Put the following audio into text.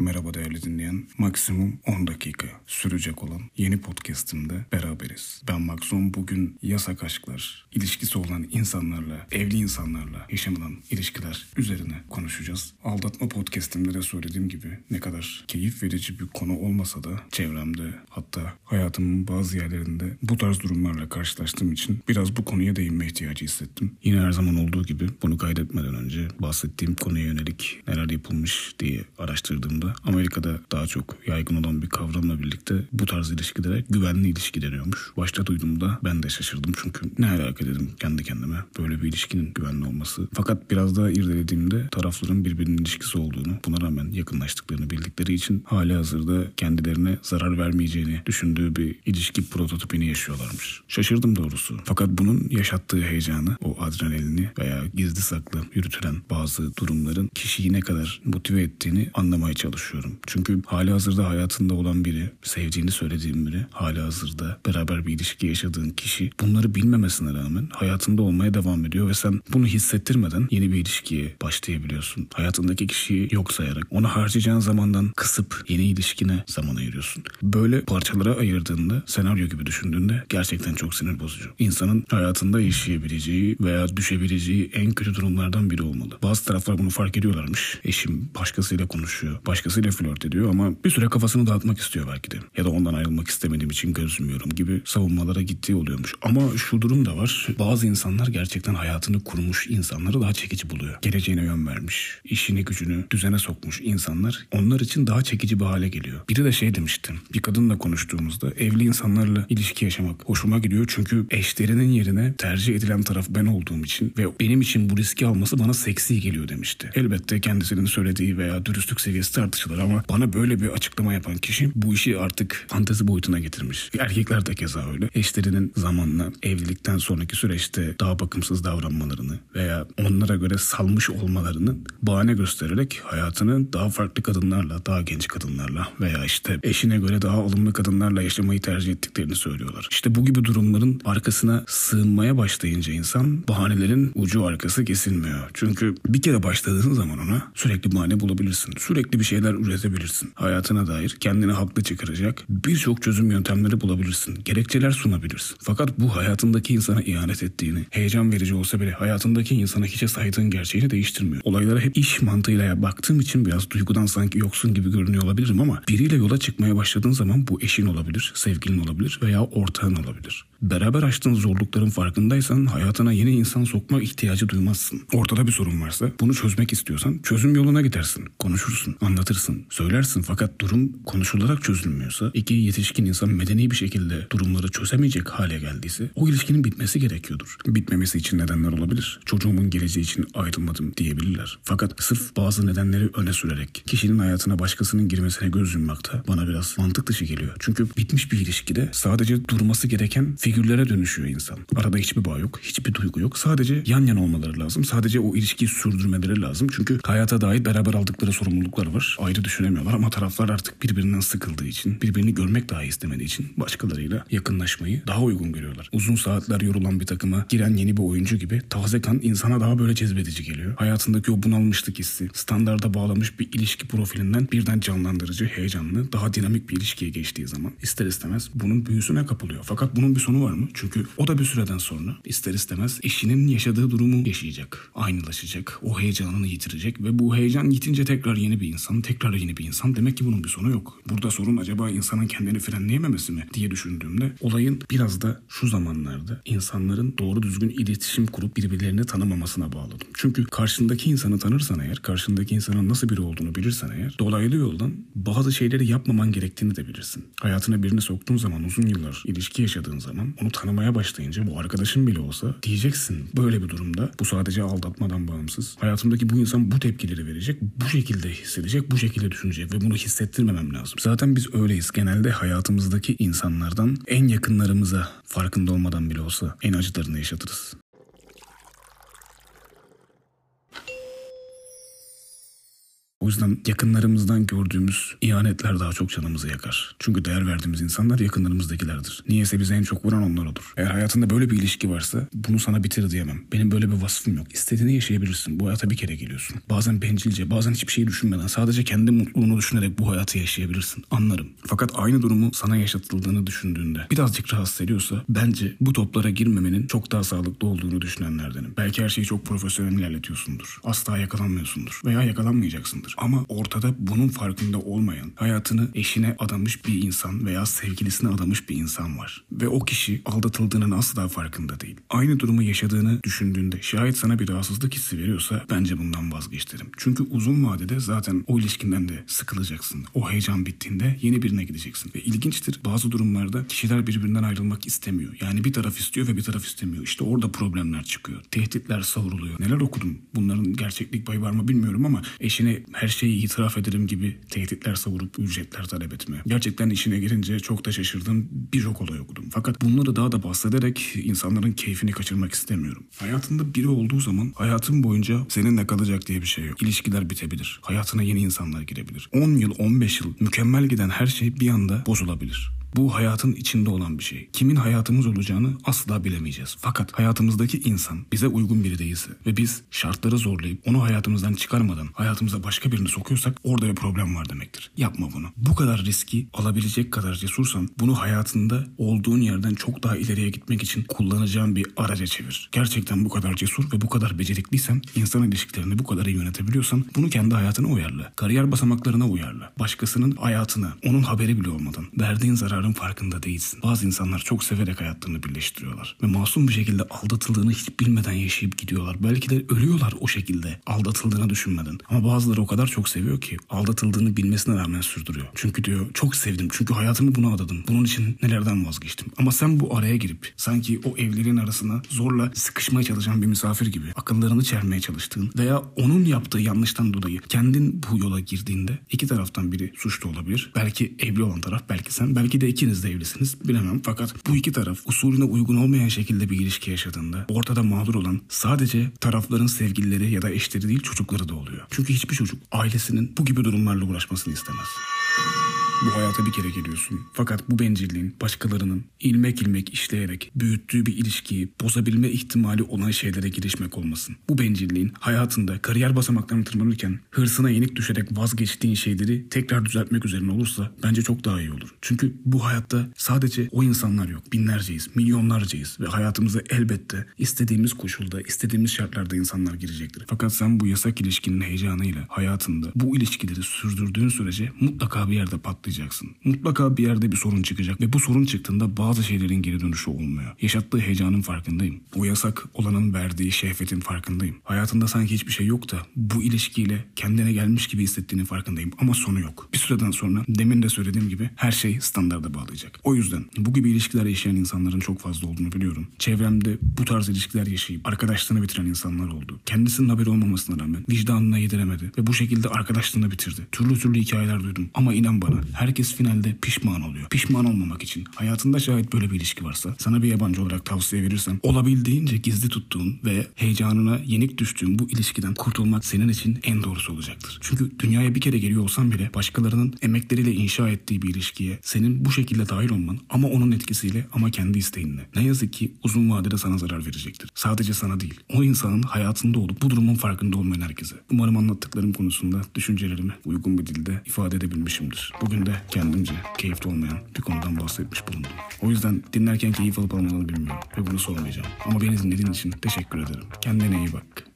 Merhaba değerli dinleyen. Maksimum 10 dakika sürecek olan yeni podcast'imde beraberiz. Ben Maksimum bugün yasak aşklar, ilişkisi olan insanlarla, evli insanlarla yaşanılan ilişkiler üzerine konuşacağız. Aldatma podcast'imde de söylediğim gibi ne kadar keyif verici bir konu olmasa da çevremde hatta hayatımın bazı yerlerinde bu tarz durumlarla karşılaştığım için biraz bu konuya değinme ihtiyacı hissettim. Yine her zaman olduğu gibi bunu kaydetmeden önce bahsettiğim konuya yönelik neler yapılmış diye araştırdığımda Amerika'da daha çok yaygın olan bir kavramla birlikte bu tarz ilişkilere güvenli ilişki deniyormuş. Başta duyduğumda ben de şaşırdım çünkü ne alaka dedim kendi kendime böyle bir ilişkinin güvenli olması. Fakat biraz daha irdelediğimde tarafların birbirinin ilişkisi olduğunu buna rağmen yakınlaştıklarını bildikleri için hali hazırda kendilerine zarar vermeyeceğini düşündüğü bir ilişki prototipini yaşıyorlarmış. Şaşırdım doğrusu. Fakat bunun yaşattığı heyecanı, o adrenalini veya gizli saklı yürütülen bazı durumların kişiyi ne kadar motive ettiğini anlamaya çalışıyorum. Çünkü hali hazırda hayatında olan biri, sevdiğini söylediğin biri, hali hazırda beraber bir ilişki yaşadığın kişi bunları bilmemesine rağmen hayatında olmaya devam ediyor ve sen bunu hissettirmeden yeni bir ilişkiye başlayabiliyorsun. Hayatındaki kişiyi yok sayarak onu harcayacağın zamandan kısıp yeni ilişkine zaman ayırıyorsun. Böyle parçalara ayırdığında, senaryo gibi düşündüğünde gerçekten çok sinir bozucu. İnsanın hayatında yaşayabileceği veya düşebileceği en kötü durumlardan biri olmalı. Bazı taraflar bunu fark ediyorlarmış. Eşim başkasıyla konuşuyor, başkasıyla flört ediyor ama bir süre kafasını dağıtmak istiyor belki de. Ya da ondan ayrılmak istemediğim için gözümüyorum gibi savunmalara gittiği oluyormuş. Ama şu durum da var. Bazı insanlar gerçekten hayatını kurmuş insanları daha çekici buluyor. Geleceğine yön vermiş, işini gücünü düzene sokmuş insanlar onlar için daha çekici bir hale geliyor. Biri de şey demiştim. Bir kadınla konuştuğumuzda evli insanlarla ilişki yaşamak hoşuma gidiyor çünkü eşlerinin yerine tercih edilen taraf ben olduğum için ve benim için bu riski alması bana seksi geliyor demişti. Elbette kendisinin söylediği veya dürüstlük seviyesi tartışılır ama bana böyle bir açıklama yapan kişi bu işi artık fantezi boyutuna getirmiş. Erkekler de keza öyle. Eşlerinin zamanla evlilikten sonraki süreçte daha bakımsız davranmalarını veya onlara göre salmış olmalarını bahane göstererek hayatını daha farklı kadınlarla, daha genç kadınlarla veya işte eşine göre daha olumlu kadınlarla yaşamayı tercih ettiklerini söylüyorlar. İşte bu gibi durumların arkasına sığınmaya başlayınca insan bahanelerin ucu arkası kesilmiyor. Çünkü bir kere başladığın zaman ona sürekli bahane bulabilirsin. Sürekli bir şeyler üretebilirsin. Hayatına dair kendini haklı çıkaracak birçok çözüm yöntemleri bulabilirsin. Gerekçeler sunabilirsin. Fakat bu hayatındaki insana ihanet ettiğini, heyecan verici olsa bile hayatındaki insana hiçe saydığın gerçeğini değiştirmiyor. Olaylara hep iş mantığıyla baktığım için biraz duygudan sanki yoksun gibi görünüyor olabilirim ama biriyle yola çıkmaya başladığın zaman bu eşin olabilir, sevgilin olabilir veya ortağın olabilir. Beraber açtığın zorlukların farkındaysan hayatına yeni insan sokma ihtiyacı duymazsın. Ortada bir sorun varsa bunu çözmek istiyorsan çözüm yoluna gidersin. Konuşursun, anlatırsın, söylersin fakat durum konuşularak çözülmüyorsa iki yetişkin insan medeni bir şekilde durumları çözemeyecek hale geldiyse o ilişkinin bitmesi gerekiyordur. Bitmemesi için nedenler olabilir. Çocuğumun geleceği için ayrılmadım diyebilirler. Fakat sırf bazı nedenleri öne sürerek kişinin hayatına başkasının girmesine göz yummakta bana biraz mantık dışı geliyor. Çünkü bitmiş bir ilişkide sadece durması gereken figürlere dönüşüyor insan. Arada hiçbir bağ yok, hiçbir duygu yok. Sadece yan yana olmaları lazım. Sadece o ilişkiyi sürdürmeleri lazım. Çünkü hayata dair beraber aldıkları sorumluluklar var. Ayrı düşünemiyorlar ama taraflar artık birbirinden sıkıldığı için, birbirini görmek daha istemediği için başkalarıyla yakınlaşmayı daha uygun görüyorlar. Uzun saatler yorulan bir takıma giren yeni bir oyuncu gibi taze kan insana daha böyle cezbedici geliyor. Hayatındaki o bunalmışlık hissi, standarda bağlamış bir ilişki profilinden birden canlandırıcı, heyecanlı, daha dinamik bir ilişkiye geçtiği zaman ister istemez bunun büyüsüne kapılıyor. Fakat bunun bir sonu var mı? Çünkü o da bir süreden sonra ister istemez eşinin yaşadığı durumu yaşayacak, aynılaşacak, o heyecanını yitirecek ve bu heyecan yitince tekrar yeni bir insan, tekrar yeni bir insan. Demek ki bunun bir sonu yok. Burada sorun acaba insanın kendini frenleyememesi mi diye düşündüğümde olayın biraz da şu zamanlarda insanların doğru düzgün iletişim kurup birbirlerini tanımamasına bağladım. Çünkü karşındaki insanı tanırsan eğer, karşındaki insanın nasıl biri olduğunu bilirsen eğer, dolaylı yoldan bazı şeyleri yapmaman gerektiğini de bilirsin. Hayatına birini soktuğun zaman, uzun yıllar ilişki yaşadığın zaman, onu tanımaya başlayınca bu arkadaşın bile olsa diyeceksin böyle bir durumda bu sadece aldatmadan bağımsız. Hayatımdaki bu insan bu tepkileri verecek, bu şekilde hissedecek, bu şekilde düşünecek ve bunu hissettirmemem lazım. Zaten biz öyleyiz. Genelde hayatımızdaki insanlardan en yakınlarımıza farkında olmadan bile olsa en acılarını yaşatırız. Yüzden yakınlarımızdan gördüğümüz ihanetler daha çok canımızı yakar. Çünkü değer verdiğimiz insanlar yakınlarımızdakilerdir. Niyeyse bize en çok vuran onlar olur. Eğer hayatında böyle bir ilişki varsa bunu sana bitir diyemem. Benim böyle bir vasfım yok. İstediğini yaşayabilirsin. Bu hayata bir kere geliyorsun. Bazen bencilce, bazen hiçbir şey düşünmeden sadece kendi mutluluğunu düşünerek bu hayatı yaşayabilirsin. Anlarım. Fakat aynı durumu sana yaşatıldığını düşündüğünde birazcık rahatsız ediyorsa bence bu toplara girmemenin çok daha sağlıklı olduğunu düşünenlerdenim. Belki her şeyi çok profesyonel ilerletiyorsundur. Asla yakalanmıyorsundur. Veya yakalanmayacaksındır. Ama ortada bunun farkında olmayan, hayatını eşine adamış bir insan veya sevgilisine adamış bir insan var. Ve o kişi aldatıldığının asla farkında değil. Aynı durumu yaşadığını düşündüğünde şayet sana bir rahatsızlık hissi veriyorsa bence bundan vazgeç derim. Çünkü uzun vadede zaten o ilişkinden de sıkılacaksın. O heyecan bittiğinde yeni birine gideceksin. Ve ilginçtir bazı durumlarda kişiler birbirinden ayrılmak istemiyor. Yani bir taraf istiyor ve bir taraf istemiyor. İşte orada problemler çıkıyor. Tehditler savruluyor. Neler okudum? Bunların gerçeklik payı var mı bilmiyorum ama eşine her şeyi itiraf ederim gibi tehditler savurup ücretler talep etme. Gerçekten işine girince çok da şaşırdım. Birçok olay okudum. Fakat bunları daha da bahsederek insanların keyfini kaçırmak istemiyorum. Hayatında biri olduğu zaman hayatın boyunca seninle kalacak diye bir şey yok. İlişkiler bitebilir. Hayatına yeni insanlar girebilir. 10 yıl, 15 yıl mükemmel giden her şey bir anda bozulabilir. Bu hayatın içinde olan bir şey. Kimin hayatımız olacağını asla bilemeyeceğiz. Fakat hayatımızdaki insan bize uygun biri değilse ve biz şartları zorlayıp onu hayatımızdan çıkarmadan hayatımıza başka birini sokuyorsak orada bir problem var demektir. Yapma bunu. Bu kadar riski alabilecek kadar cesursan bunu hayatında olduğun yerden çok daha ileriye gitmek için kullanacağın bir araca çevir. Gerçekten bu kadar cesur ve bu kadar becerikliysen, insan ilişkilerini bu kadar iyi yönetebiliyorsan bunu kendi hayatına uyarla. Kariyer basamaklarına uyarla. Başkasının hayatına, onun haberi bile olmadan verdiğin zarar zararın farkında değilsin. Bazı insanlar çok severek hayatlarını birleştiriyorlar. Ve masum bir şekilde aldatıldığını hiç bilmeden yaşayıp gidiyorlar. Belki de ölüyorlar o şekilde aldatıldığını düşünmeden. Ama bazıları o kadar çok seviyor ki aldatıldığını bilmesine rağmen sürdürüyor. Çünkü diyor çok sevdim çünkü hayatımı buna adadım. Bunun için nelerden vazgeçtim. Ama sen bu araya girip sanki o evlerin arasına zorla sıkışmaya çalışan bir misafir gibi akıllarını çelmeye çalıştığın veya onun yaptığı yanlıştan dolayı kendin bu yola girdiğinde iki taraftan biri suçlu olabilir. Belki evli olan taraf belki sen belki de ikiniz de evlisiniz bilemem fakat bu iki taraf usulüne uygun olmayan şekilde bir ilişki yaşadığında ortada mağdur olan sadece tarafların sevgilileri ya da eşleri değil çocukları da oluyor. Çünkü hiçbir çocuk ailesinin bu gibi durumlarla uğraşmasını istemez. Bu hayata bir kere geliyorsun. Fakat bu bencilliğin başkalarının ilmek ilmek işleyerek büyüttüğü bir ilişkiyi bozabilme ihtimali olan şeylere girişmek olmasın. Bu bencilliğin hayatında kariyer basamaklarını tırmanırken hırsına yenik düşerek vazgeçtiğin şeyleri tekrar düzeltmek üzerine olursa bence çok daha iyi olur. Çünkü bu hayatta sadece o insanlar yok. Binlerceyiz, milyonlarcayız ve hayatımıza elbette istediğimiz koşulda, istediğimiz şartlarda insanlar girecektir. Fakat sen bu yasak ilişkinin heyecanıyla hayatında bu ilişkileri sürdürdüğün sürece mutlaka bir yerde patlayacaksın patlayacaksın. Mutlaka bir yerde bir sorun çıkacak ve bu sorun çıktığında bazı şeylerin geri dönüşü olmuyor. Yaşattığı heyecanın farkındayım. O yasak olanın verdiği şehvetin farkındayım. Hayatında sanki hiçbir şey yok da bu ilişkiyle kendine gelmiş gibi hissettiğinin farkındayım ama sonu yok. Bir süreden sonra demin de söylediğim gibi her şey standarda bağlayacak. O yüzden bu gibi ilişkiler yaşayan insanların çok fazla olduğunu biliyorum. Çevremde bu tarz ilişkiler yaşayıp arkadaşlığını bitiren insanlar oldu. Kendisinin haberi olmamasına rağmen vicdanına yediremedi ve bu şekilde arkadaşlığını bitirdi. Türlü türlü hikayeler duydum ama inan bana herkes finalde pişman oluyor. Pişman olmamak için hayatında şayet böyle bir ilişki varsa sana bir yabancı olarak tavsiye verirsem olabildiğince gizli tuttuğun ve heyecanına yenik düştüğün bu ilişkiden kurtulmak senin için en doğrusu olacaktır. Çünkü dünyaya bir kere geliyor olsan bile başkalarının emekleriyle inşa ettiği bir ilişkiye senin bu şekilde dahil olman ama onun etkisiyle ama kendi isteğinle ne yazık ki uzun vadede sana zarar verecektir. Sadece sana değil. O insanın hayatında olup bu durumun farkında olmayan herkese. Umarım anlattıklarım konusunda düşüncelerimi uygun bir dilde ifade edebilmişimdir. Bugün de kendimce keyifli olmayan bir konudan bahsetmiş bulundum. O yüzden dinlerken keyif alıp almadığını bilmiyorum ve bunu sormayacağım. Ama beni dinlediğin için teşekkür ederim. Kendine iyi bak.